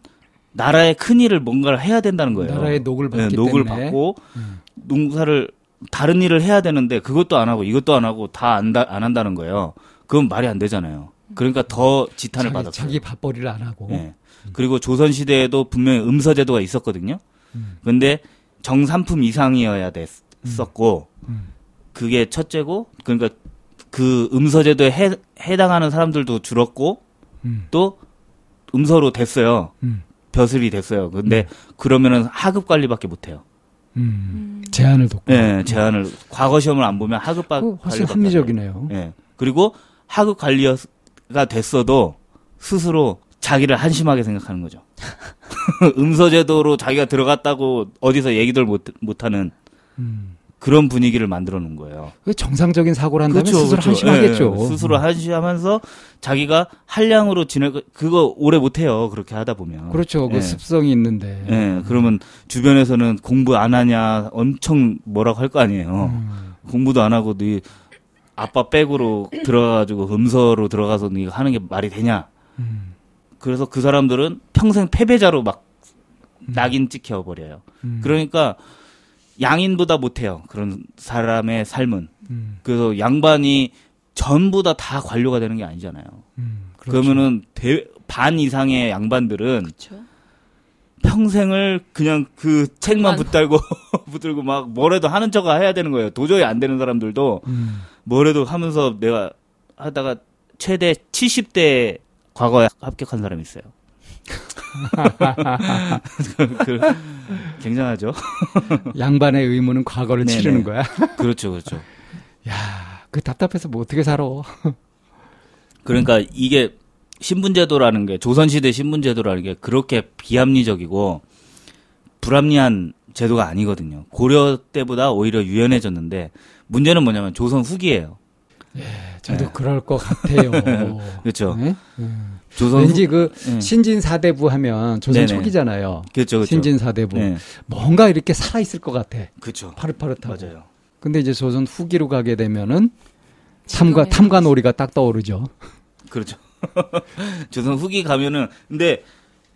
Speaker 1: 나라의 큰 일을 뭔가를 해야 된다는 거예요.
Speaker 3: 나라의 녹을 받기
Speaker 1: 네, 녹을
Speaker 3: 때문에.
Speaker 1: 받고
Speaker 3: 음.
Speaker 1: 농사를 다른 일을 해야 되는데 그것도 안 하고 이것도 안 하고 다 안 안 한다는 거예요. 그건 말이 안 되잖아요. 그러니까 더 지탄을
Speaker 3: 자기,
Speaker 1: 받았어요.
Speaker 3: 자기 밥벌이를 안 하고.
Speaker 1: 예. 그리고 조선 시대에도 분명히 음서 제도가 있었거든요.
Speaker 3: 음.
Speaker 1: 근데 정삼품 이상이어야 됐었고
Speaker 3: 음.
Speaker 1: 그게 첫째고 그러니까 그 음서 제도에 해, 해당하는 사람들도 줄었고
Speaker 3: 음.
Speaker 1: 또 음서로 됐어요.
Speaker 3: 음.
Speaker 1: 벼슬이 됐어요. 근데 그러면은 하급 관리밖에 못 해요.
Speaker 3: 음. 제한을 뒀고.
Speaker 1: 예, 제한을 과거 시험을 안 보면 하급 바-
Speaker 3: 어, 훨씬 합리적이네요.
Speaker 1: 예. 그리고 하급 관리가 됐어도 스스로 자기를 한심하게 생각하는 거죠. 음서 제도로 자기가 들어갔다고 어디서 얘기들 못 못하는
Speaker 3: 음.
Speaker 1: 그런 분위기를 만들어 놓은 거예요.
Speaker 3: 그 정상적인 사고를 한다면 스스로 한심하겠죠.
Speaker 1: 예, 스스로 한심하면서 자기가 한량으로 지내 그거 오래 못 해요. 그렇게 하다 보면.
Speaker 3: 그렇죠. 그
Speaker 1: 예.
Speaker 3: 습성이 있는데.
Speaker 1: 예, 그러면 주변에서는 공부 안 하냐 엄청 뭐라고 할 거 아니에요.
Speaker 3: 음.
Speaker 1: 공부도 안 하고 네 아빠 백으로 들어가가지고 음서로 들어가서 네가 하는 게 말이 되냐?
Speaker 3: 음.
Speaker 1: 그래서 그 사람들은 평생 패배자로 막 낙인 찍혀 버려요.
Speaker 3: 음.
Speaker 1: 그러니까 양인보다 못해요. 그런 사람의 삶은.
Speaker 3: 음.
Speaker 1: 그래서 양반이 전부 다 다 관료가 되는 게 아니잖아요.
Speaker 3: 음.
Speaker 1: 그러면은 반 이상의 양반들은
Speaker 2: 그렇죠.
Speaker 1: 평생을 그냥 그 책만
Speaker 2: 만-
Speaker 1: 붙들고 붙들고 막 뭐라도 하는 척 해야 되는 거예요. 도저히 안 되는 사람들도
Speaker 3: 음.
Speaker 1: 뭐라도 하면서 내가 하다가 최대 70대 과거에 합격한 사람이 있어요. 그, 굉장하죠.
Speaker 3: 양반의 의무는 과거를
Speaker 1: 네네.
Speaker 3: 치르는 거야.
Speaker 1: 그렇죠, 그렇죠.
Speaker 3: 야, 그 답답해서 뭐 어떻게 살아?
Speaker 1: 그러니까 이게 신분제도라는 게 조선시대 신분제도라는 게 그렇게 비합리적이고 불합리한 제도가 아니거든요. 고려 때보다 오히려 유연해졌는데 문제는 뭐냐면 조선 후기예요.
Speaker 3: 저도
Speaker 1: 네.
Speaker 3: 그럴 것 같아요.
Speaker 1: 그렇죠.
Speaker 3: 네? 음.
Speaker 1: 조선
Speaker 3: 왠지
Speaker 1: 후,
Speaker 3: 그
Speaker 1: 네.
Speaker 3: 신진 사대부 하면 조선
Speaker 1: 네네.
Speaker 3: 초기잖아요.
Speaker 1: 그렇죠, 그렇죠.
Speaker 3: 신진 사대부
Speaker 1: 네,
Speaker 3: 뭔가 이렇게 살아 있을 것 같아.
Speaker 1: 그렇죠.
Speaker 3: 파릇파릇하고.
Speaker 1: 맞아요.
Speaker 3: 근데 이제 조선 후기로 가게 되면은
Speaker 2: 지금의
Speaker 3: 탐관오리가 딱 떠오르죠.
Speaker 1: 그렇죠. 조선 후기 가면은 근데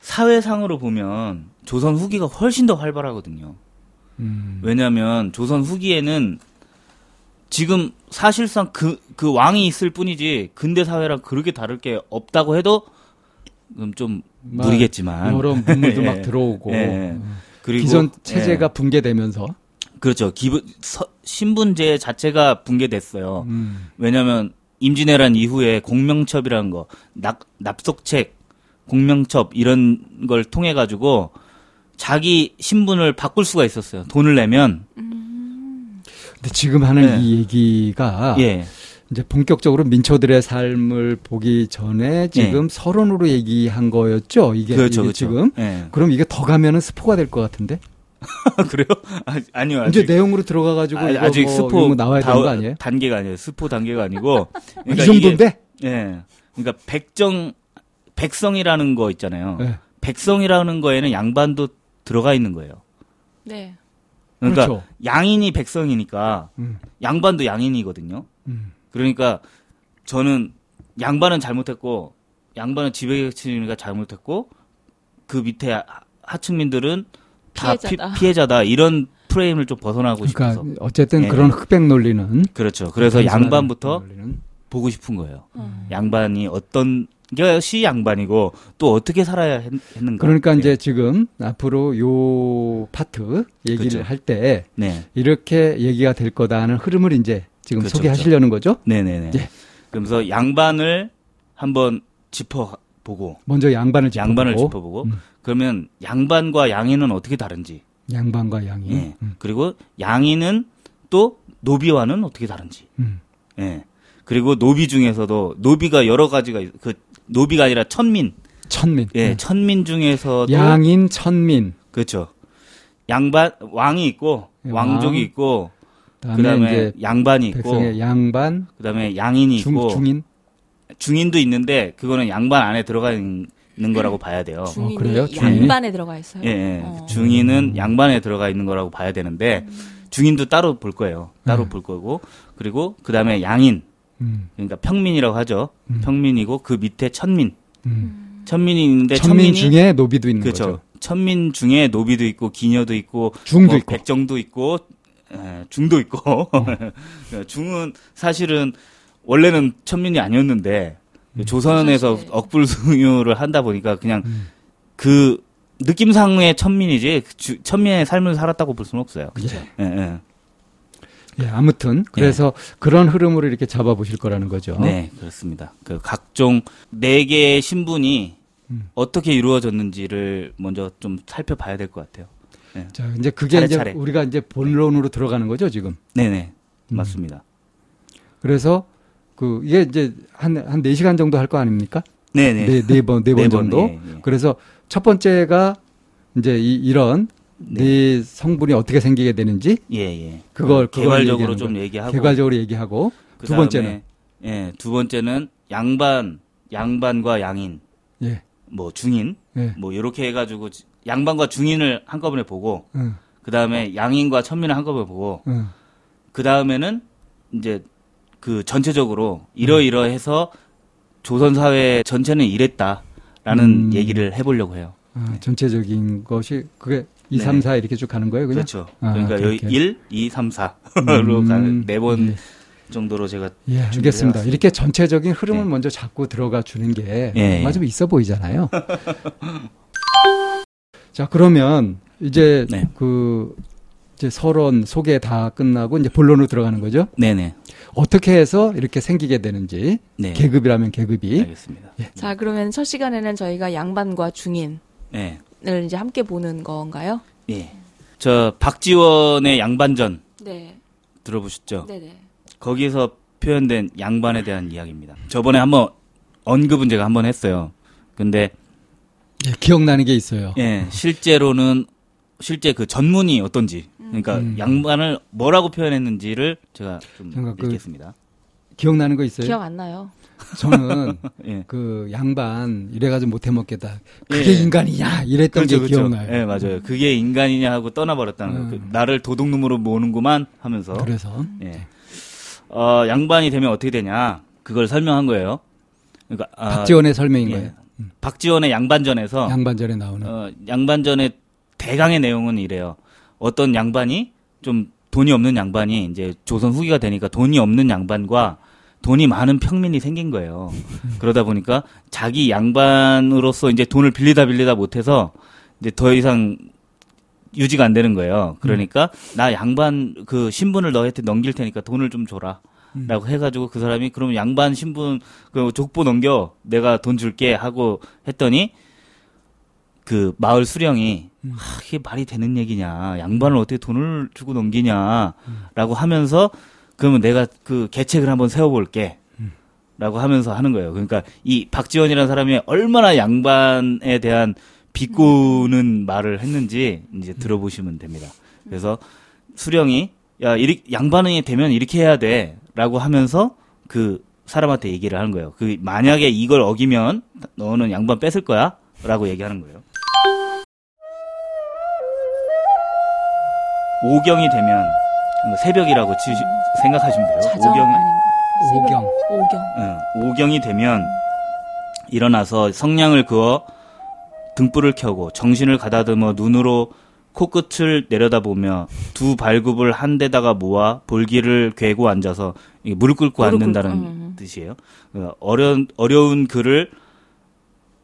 Speaker 1: 사회상으로 보면 조선 후기가 훨씬 더 활발하거든요.
Speaker 3: 음.
Speaker 1: 왜냐하면 조선 후기에는 지금 사실상 그, 그 왕이 있을 뿐이지 근대 사회랑 그렇게 다를 게 없다고 해도 음,
Speaker 3: 좀막
Speaker 1: 무리겠지만
Speaker 3: 여러 문물도
Speaker 1: 예.
Speaker 3: 막 들어오고
Speaker 1: 예. 그리고
Speaker 3: 기존 체제가
Speaker 1: 예.
Speaker 3: 붕괴되면서
Speaker 1: 그렇죠. 기분 서- 신분제 자체가 붕괴됐어요.
Speaker 3: 음.
Speaker 1: 왜냐하면 임진왜란 이후에 공명첩이라는 거, 납, 납속책, 공명첩 이런 걸 통해 가지고 자기 신분을 바꿀 수가 있었어요. 돈을 내면
Speaker 3: 근데 지금 하는
Speaker 1: 네.
Speaker 3: 이 얘기가
Speaker 1: 예,
Speaker 3: 이제 본격적으로 민초들의 삶을 보기 전에 지금 서론으로 얘기한 거였죠. 이게,
Speaker 1: 네. 그렇죠,
Speaker 3: 이게
Speaker 1: 그렇죠.
Speaker 3: 지금
Speaker 1: 예.
Speaker 3: 그럼 이게 더 가면은 스포가 될 것 같은데
Speaker 1: 그래요? 아, 아니요.
Speaker 3: 이제 내용으로 들어가 가지고
Speaker 1: 아,
Speaker 3: 이거
Speaker 1: 아직
Speaker 3: 뭐
Speaker 1: 스포
Speaker 3: 거 나와야
Speaker 1: 다-
Speaker 3: 되는 거 아니에요?
Speaker 1: 단계가 아니에요. 스포 단계가 아니고
Speaker 3: 이 정도인데?
Speaker 1: 이게, 예. 그러니까 백정 백성이라는 거 있잖아요.
Speaker 3: 네.
Speaker 1: 백성이라는 거에는 양반도 들어가 있는 거예요.
Speaker 2: 네.
Speaker 1: 그러니까
Speaker 3: 그렇죠.
Speaker 1: 양인이 백성이니까
Speaker 3: 음,
Speaker 1: 양반도 양인이거든요.
Speaker 3: 음.
Speaker 1: 그러니까 저는 양반은 잘못했고 양반은 지배계층이니까 잘못했고 그 밑에 하- 하층민들은 다
Speaker 2: 피해자다.
Speaker 1: 피, 해자다 이런 프레임을 좀 벗어나고
Speaker 3: 그러니까
Speaker 1: 싶어서
Speaker 3: 어쨌든
Speaker 1: 예.
Speaker 3: 그런 흑백 논리는
Speaker 1: 그렇죠. 그래서 양반부터
Speaker 3: 논리는
Speaker 1: 보고 싶은 거예요.
Speaker 2: 음.
Speaker 1: 양반이 어떤 것이 양반이고 또 어떻게 살아야 했, 는가
Speaker 3: 그러니까 이제 지금 앞으로 요 파트 얘기를
Speaker 1: 그렇죠.
Speaker 3: 할때
Speaker 1: 네,
Speaker 3: 이렇게 얘기가 될 거다 하는 흐름을 이제 지금
Speaker 1: 그렇죠,
Speaker 3: 소개하시려는 거죠?
Speaker 1: 네, 네, 네.
Speaker 3: 예.
Speaker 1: 그러면서 양반을 한번 짚어 보고
Speaker 3: 먼저 양반을 짚어보고
Speaker 1: 양반을 짚어보고
Speaker 3: 음.
Speaker 1: 그러면 양반과 양인은 어떻게 다른지
Speaker 3: 양반과 양이
Speaker 1: 예.
Speaker 3: 음,
Speaker 1: 그리고 양인은 또 노비와는 어떻게 다른지.
Speaker 3: 음.
Speaker 1: 예. 그리고 노비 중에서도 노비가 여러 가지가 있- 그 노비가 아니라 천민.
Speaker 3: 천민
Speaker 1: 예,
Speaker 3: 음.
Speaker 1: 천민 중에서도
Speaker 3: 양인 천민
Speaker 1: 그렇죠. 양반 왕이 있고
Speaker 3: 예,
Speaker 1: 왕족이
Speaker 3: 왕.
Speaker 1: 있고
Speaker 3: 그다음에,
Speaker 1: 그다음에
Speaker 3: 이제
Speaker 1: 양반이 있고
Speaker 3: 백성의 양반
Speaker 1: 그다음에 양인이
Speaker 3: 중,
Speaker 1: 있고
Speaker 3: 중인
Speaker 1: 중인도 있는데 그거는 양반 안에 들어가 있는 거라고 봐야 돼요.
Speaker 2: 중인이
Speaker 3: 그래요? 중인이?
Speaker 2: 양반에 들어가 있어요.
Speaker 1: 예, 예.
Speaker 2: 어.
Speaker 1: 중인은 양반에 들어가 있는 거라고 봐야 되는데 중인도 따로 볼 거예요. 따로
Speaker 3: 음.
Speaker 1: 볼 거고 그리고 그 다음에 양인
Speaker 3: 음,
Speaker 1: 그러니까 평민이라고 하죠.
Speaker 3: 음.
Speaker 1: 평민이고 그 밑에 천민.
Speaker 3: 음.
Speaker 1: 천민이 있는데
Speaker 3: 천민
Speaker 1: 천민이
Speaker 3: 중에 노비도 있는
Speaker 1: 그렇죠.
Speaker 3: 거죠.
Speaker 1: 천민 중에 노비도 있고 기녀도 있고
Speaker 3: 중도
Speaker 1: 뭐
Speaker 3: 있고.
Speaker 1: 백정도 있고 에, 중도 있고 중은 사실은 원래는 천민이 아니었는데 조선에서
Speaker 2: 조선시대.
Speaker 1: 억불승유를 한다 보니까 그냥
Speaker 3: 음.
Speaker 1: 그 느낌상의 천민이지 주- 천민의 삶을 살았다고 볼 수는 없어요.
Speaker 2: 그렇죠.
Speaker 1: 예, 예.
Speaker 3: 예, 아무튼 그래서 그런 흐름으로 이렇게 잡아보실 거라는 거죠.
Speaker 1: 네, 그렇습니다. 그 각종 네 개의 신분이
Speaker 3: 음.
Speaker 1: 어떻게 이루어졌는지를 먼저 좀 살펴봐야 될 것 같아요.
Speaker 3: 자, 이제 그게
Speaker 1: 차례차례.
Speaker 3: 이제 우리가 이제 본론으로 들어가는 거죠, 지금.
Speaker 1: 네 네,
Speaker 3: 음.
Speaker 1: 맞습니다.
Speaker 3: 그래서 그 이게 이제 한한 4시간 정도 할 거 아닙니까?
Speaker 1: 네 네.
Speaker 3: 네, 네 번, 네번
Speaker 1: 네 번,
Speaker 3: 정도.
Speaker 1: 예, 예.
Speaker 3: 그래서 첫 번째가 이제 이, 이런
Speaker 1: 네.
Speaker 3: 네 성분이 어떻게 생기게 되는지
Speaker 1: 예, 예.
Speaker 3: 그걸-
Speaker 1: 그 개괄적으로 좀. 얘기하고.
Speaker 3: 개괄적으로 얘기하고 두
Speaker 1: 그다음에,
Speaker 3: 번째는
Speaker 1: 예, 두 번째는 양반, 양반과 양인,
Speaker 3: 예.
Speaker 1: 뭐 중인,
Speaker 3: 예.
Speaker 1: 뭐 이렇게 해 가지고 지- 양반과 중인을 한꺼번에 보고,
Speaker 3: 응.
Speaker 1: 그 다음에 양인과 천민을 한꺼번에 보고,
Speaker 3: 응.
Speaker 1: 그 다음에는 이제 그 전체적으로 이러이러해서 조선 사회 전체는 이랬다라는
Speaker 3: 음.
Speaker 1: 얘기를 해 보려고 해요.
Speaker 3: 아, 전체적인 것이 그게 2,
Speaker 1: 네.
Speaker 3: 3, 4 이렇게 쭉 가는 거예요, 그냥?
Speaker 1: 그렇죠.
Speaker 3: 아,
Speaker 1: 그러니까 여기
Speaker 3: 그렇게.
Speaker 1: 1, 2, 3, 4로
Speaker 3: 음,
Speaker 1: 가는 네번
Speaker 3: 예.
Speaker 1: 정도로 제가
Speaker 3: 예, 알겠습니다. 이렇게 전체적인 흐름을
Speaker 1: 네.
Speaker 3: 먼저 잡고 들어가 주는 게
Speaker 1: 예, 예.
Speaker 3: 좀 있어 보이잖아요. 자, 그러면 이제
Speaker 1: 네.
Speaker 3: 그 이제 서론 소개 다 끝나고 이제 본론으로 들어가는 거죠.
Speaker 1: 네네.
Speaker 3: 어떻게 해서 이렇게 생기게 되는지
Speaker 1: 네.
Speaker 3: 계급이라면 계급이
Speaker 1: 알겠습니다.
Speaker 2: 자, 그러면 첫 시간에는 저희가 양반과 중인을
Speaker 1: 네.
Speaker 2: 이제 함께 보는 건가요?
Speaker 1: 예. 저 박지원의 양반전
Speaker 2: 네.
Speaker 1: 들어보셨죠?
Speaker 2: 네네.
Speaker 1: 거기서 표현된 양반에 대한 이야기입니다. 저번에 한번 언급은 제가 한번 했어요. 근데
Speaker 3: 예, 기억나는 게 있어요.
Speaker 1: 예, 실제로는 실제 그 전문이 어떤지 그러니까
Speaker 3: 음.
Speaker 1: 양반을 뭐라고 표현했는지를 제가 좀
Speaker 3: 그-
Speaker 1: 읽겠습니다.
Speaker 3: 기억나는 거 있어요?
Speaker 2: 기억 안 나요.
Speaker 3: 저는
Speaker 1: 예.
Speaker 3: 그 양반 이래가지고 못해 먹겠다. 그게
Speaker 1: 예.
Speaker 3: 인간이야 이랬던 게 기억나요.
Speaker 1: 예, 맞아요. 그게 인간이냐 하고 떠나버렸다는
Speaker 3: 음.
Speaker 1: 거. 그 나를 도둑놈으로 모는구만 하면서.
Speaker 3: 그래서
Speaker 1: 예. 어, 양반이 되면 어떻게 되냐. 그걸 설명한 거예요. 그러니까, 아,
Speaker 3: 박지원의 설명인
Speaker 1: 예.
Speaker 3: 거예요.
Speaker 1: 박지원의 양반전에서
Speaker 3: 양반전에 나오는.
Speaker 1: 어, 양반전의 대강의 내용은 이래요. 어떤 양반이 좀 돈이 없는 양반이 이제 조선 후기가 되니까 돈이 없는 양반과 돈이 많은 평민이 생긴 거예요. 그러다 보니까 자기 양반으로서 이제 돈을 빌리다 빌리다 못해서 이제 더 이상 유지가 안 되는 거예요. 그러니까 나 양반 그 신분을 너한테 넘길 테니까 돈을 좀 줘라. 라고 해가지고 그 사람이 그러면 양반 신분 그 족보 넘겨 내가 돈 줄게 하고 했더니 그 마을 수령이 아, 이게 말이 되는 얘기냐. 양반을 어떻게 돈을 주고 넘기냐라고 하면서 그러면 내가 그 계책을 한번 세워볼게. 라고 하면서 하는 거예요. 그러니까 이 박지원이라는 사람이 얼마나 양반에 대한 비꼬는 말을 했는지 이제 들어보시면 됩니다. 그래서 수령이 야 이리 양반이 되면 이렇게 해야 돼 라고 하면서 그 사람한테 얘기를 하는 거예요 그 만약에 이걸 어기면 너는 양반 뺏을 거야 라고 얘기하는 거예요. 오경이 되면 새벽이라고 치, 생각하시면 돼요.
Speaker 2: 자정
Speaker 1: 오경?
Speaker 3: 오경.
Speaker 2: 오경.
Speaker 1: 응, 오경이 되면 일어나서 성냥을 그어 등불을 켜고 정신을 가다듬어 눈으로 코끝을 내려다보며 두 발굽을 한 데다가 모아 볼기를 괴고 앉아서 무릎 꿇고
Speaker 2: 무릎
Speaker 1: 앉는다는
Speaker 2: 꿇고, 음.
Speaker 1: 뜻이에요. 어, 어려운 어려운 글을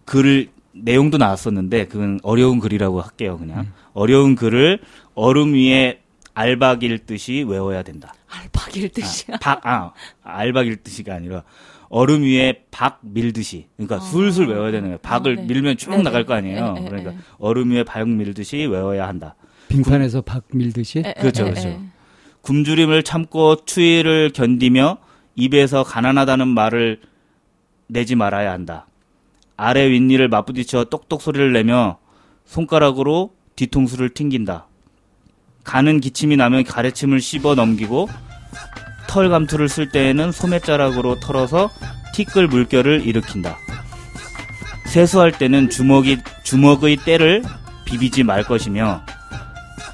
Speaker 1: 글을 내용도 나왔었는데 그건 어려운 글이라고 할게요. 그냥
Speaker 2: 음.
Speaker 1: 어려운 글을 얼음 위에 알박 읽듯이 외워야 된다.
Speaker 2: 알박일 뜻이야.
Speaker 1: 아, 박, 아, 알박 읽듯이가 아니라 얼음 위에 박 밀듯이. 그러니까 술술 외워야 되는 거예요. 박을
Speaker 2: 네.
Speaker 1: 밀면 쭉
Speaker 2: 네네.
Speaker 1: 나갈 거 아니에요.
Speaker 2: 네, 네,
Speaker 1: 그러니까
Speaker 2: 네.
Speaker 1: 얼음 위에 박 밀듯이 외워야 한다.
Speaker 3: 빙판에서 박 밀듯이.
Speaker 2: 에, 에,
Speaker 1: 그렇죠,
Speaker 2: 에,
Speaker 1: 그렇죠.
Speaker 2: 에.
Speaker 1: 굶주림을 참고 추위를 견디며 입에서 가난하다는 말을 내지 말아야 한다. 아래 윗니를 맞부딪혀 똑똑 소리를 내며 손가락으로 뒤통수를 튕긴다. 가는 기침이 나면 가래침을 씹어 넘기고 털 감투를 쓸 때에는 소매자락으로 털어서 티끌 물결을 일으킨다. 세수할 때는 주먹이 주먹의 때를 비비지 말 것이며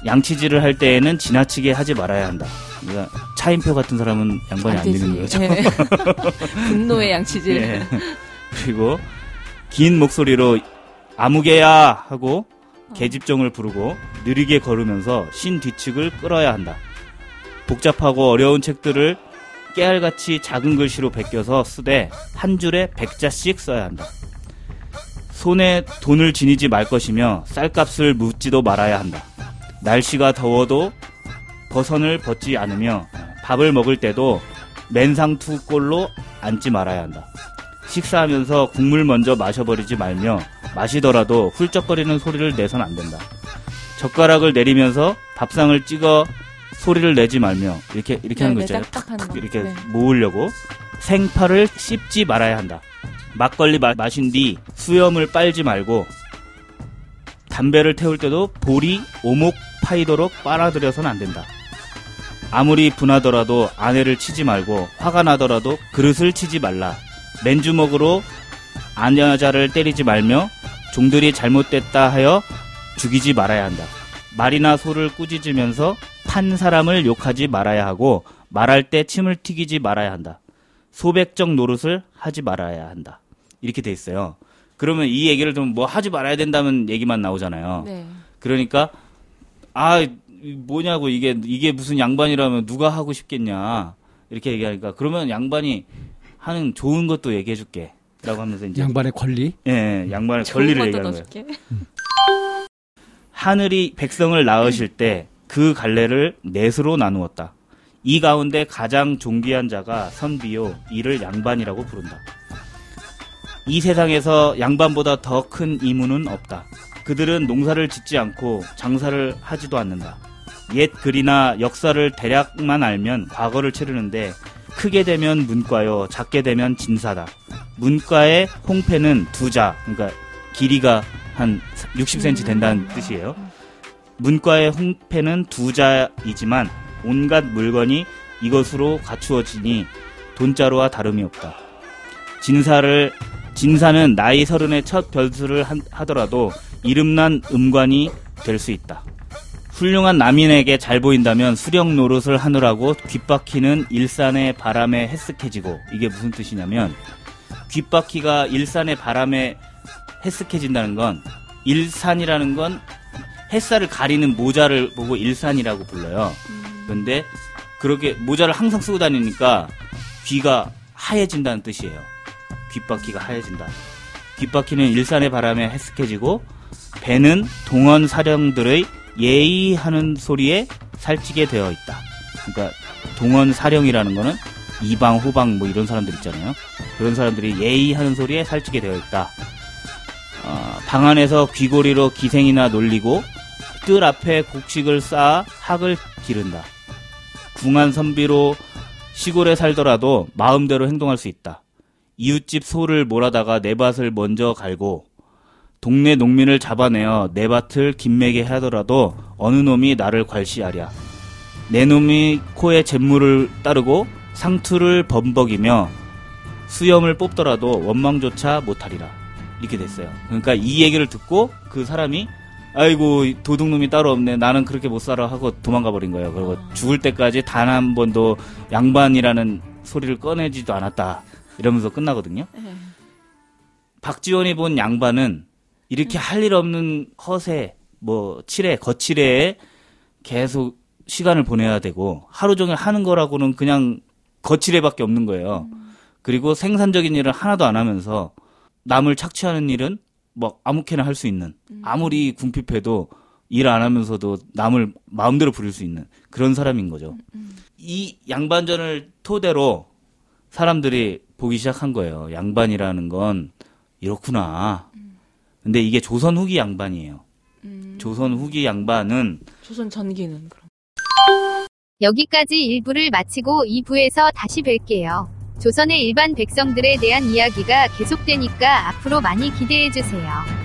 Speaker 1: 양치질을 할 때에는 지나치게 하지 말아야 한다. 그러니까 차인표 같은 사람은 양반이 안. 되는 거죠.
Speaker 2: 예. 분노의 양치질.
Speaker 1: 예. 그리고 긴 목소리로 아무개야 하고 계집종을 부르고 느리게 걸으면서 신 뒤측을 끌어야 한다. 복잡하고 어려운 책들을 깨알같이 작은 글씨로 베껴서 쓰되 한 줄에 백자씩 써야 한다. 손에 돈을 지니지 말 것이며 쌀값을 묻지도 말아야 한다. 날씨가 더워도 버선을 벗지 않으며 밥을 먹을 때도 맨상투 꼴로 앉지 말아야 한다. 식사하면서 국물 먼저 마셔버리지 말며 마시더라도 훌쩍거리는 소리를 내선 안 된다. 젓가락을 내리면서 밥상을 찍어 소리를 내지 말며 이렇게 이렇게 하는 거
Speaker 2: 네,
Speaker 1: 있잖아요.
Speaker 2: 네,
Speaker 1: 탁탁
Speaker 2: 거.
Speaker 1: 이렇게
Speaker 2: 네.
Speaker 1: 모으려고 생파를 씹지 말아야 한다. 막걸리 마, 마신 뒤 수염을 빨지 말고 담배를 태울 때도 볼이 오목 파이도록 빨아들여서는 안 된다. 아무리 분하더라도 아내를 치지 말고 화가 나더라도 그릇을 치지 말라. 맨주먹으로 아녀자를 때리지 말며 종들이 잘못됐다 하여 죽이지 말아야 한다. 말이나 소를 꾸짖으면서 판 사람을 욕하지 말아야 하고 말할 때 침을 튀기지 말아야 한다. 소백적 노릇을 하지 말아야 한다. 이렇게 돼 있어요. 그러면 이 얘기를 좀뭐 하지 말아야 된다는 얘기만 나오잖아요.
Speaker 2: 네.
Speaker 1: 그러니까 아 이- 뭐냐고 이게 이게 무슨 양반이라면 누가 하고 싶겠냐 이렇게 얘기하니까 그러면 양반이 하는 좋은 것도 얘기해줄게 라고 하면서 이제
Speaker 3: 양반의 권리.
Speaker 1: 예, 예, 양반의 권리를 얘기하는 거예요. 하늘이 백성을 낳으실 때 그 갈래를 넷으로 나누었다. 이 가운데 가장 존귀한 자가 선비요 이를 양반이라고 부른다. 이 세상에서 양반보다 더 큰 이무는 없다. 그들은 농사를 짓지 않고 장사를 하지도 않는다. 옛 글이나 역사를 대략만 알면 과거를 치르는데 크게 되면 문과요, 작게 되면 진사다. 문과의 홍패는 두 자, 그러니까 길이가 한 60cm 된다는 뜻이에요. 문과의 홍패는 두자이지만 온갖 물건이 이것으로 갖추어지니 돈자루와 다름이 없다. 진사를 진사는 나이 서른의 첫 별수를 한- 하더라도 이름난 음관이 될 수 있다. 훌륭한 남인에게 잘 보인다면 수령 노릇을 하느라고 귓바퀴는 일산의 바람에 헬쓱해지고 이게 무슨 뜻이냐면 귓바퀴가 일산의 바람에 헬쓱해진다는 건 일산이라는 건 햇살을 가리는 모자를 보고 일산이라고 불러요. 그런데 그렇게 모자를 항상 쓰고 다니니까 귀가 하얘진다는 뜻이에요. 귓바퀴가 하얘진다. 귓바퀴는 일산의 바람에 헬쓱해지고 배는 동원 사령들의 예의하는 소리에 살찌게 되어 있다. 그러니까 동원 사령이라는 거는 이방 후방 뭐 이런 사람들 있잖아요. 그런 사람들이 예의하는 소리에 살찌게 되어 있다. 어, 방 안에서 귀고리로 기생이나 놀리고 뜰 앞에 곡식을 쌓아 학을 기른다. 궁한 선비로 시골에 살더라도 마음대로 행동할 수 있다. 이웃집 소를 몰아다가 내 밭을 먼저 갈고 동네 농민을 잡아내어 내 밭을 김매게 하더라도 어느 놈이 나를 괄시하랴. 내 놈이 코에 잿물을 따르고 상투를 범벅이며 수염을 뽑더라도 원망조차 못하리라. 이렇게 됐어요. 그러니까 이 얘기를 듣고 그 사람이 아이고 도둑놈이 따로 없네. 나는 그렇게 못 살아 하고 도망가 버린 거예요. 그리고 죽을 때까지 단 한 번도 양반이라는 소리를 꺼내지도 않았다. 이러면서 끝나거든요.
Speaker 2: 네.
Speaker 1: 박지원이 본 양반은 이렇게 할일 없는 허세, 뭐 칠해, 거칠해에 계속 시간을 보내야 되고 하루 종일 하는 거라고는 그냥 거칠해밖에 없는 거예요. 그리고 생산적인 일을 하나도 안 하면서 남을 착취하는 일은 뭐 아무렇게나 할 수 있는 아무리 궁핍해도 일 안 하면서도 남을 마음대로 부릴 수 있는 그런 사람인 거죠. 이 양반전을 토대로 사람들이 보기 시작한 거예요. 양반이라는 건 이렇구나. 근데 이게 조선 후기 양반이에요.
Speaker 2: 음,
Speaker 1: 조선 후기 양반은
Speaker 2: 조선 전기는 그럼.
Speaker 4: 여기까지 1부를 마치고 2부에서 다시 뵐게요. 조선의 일반 백성들에 대한 이야기가 계속되니까 앞으로 많이 기대해주세요.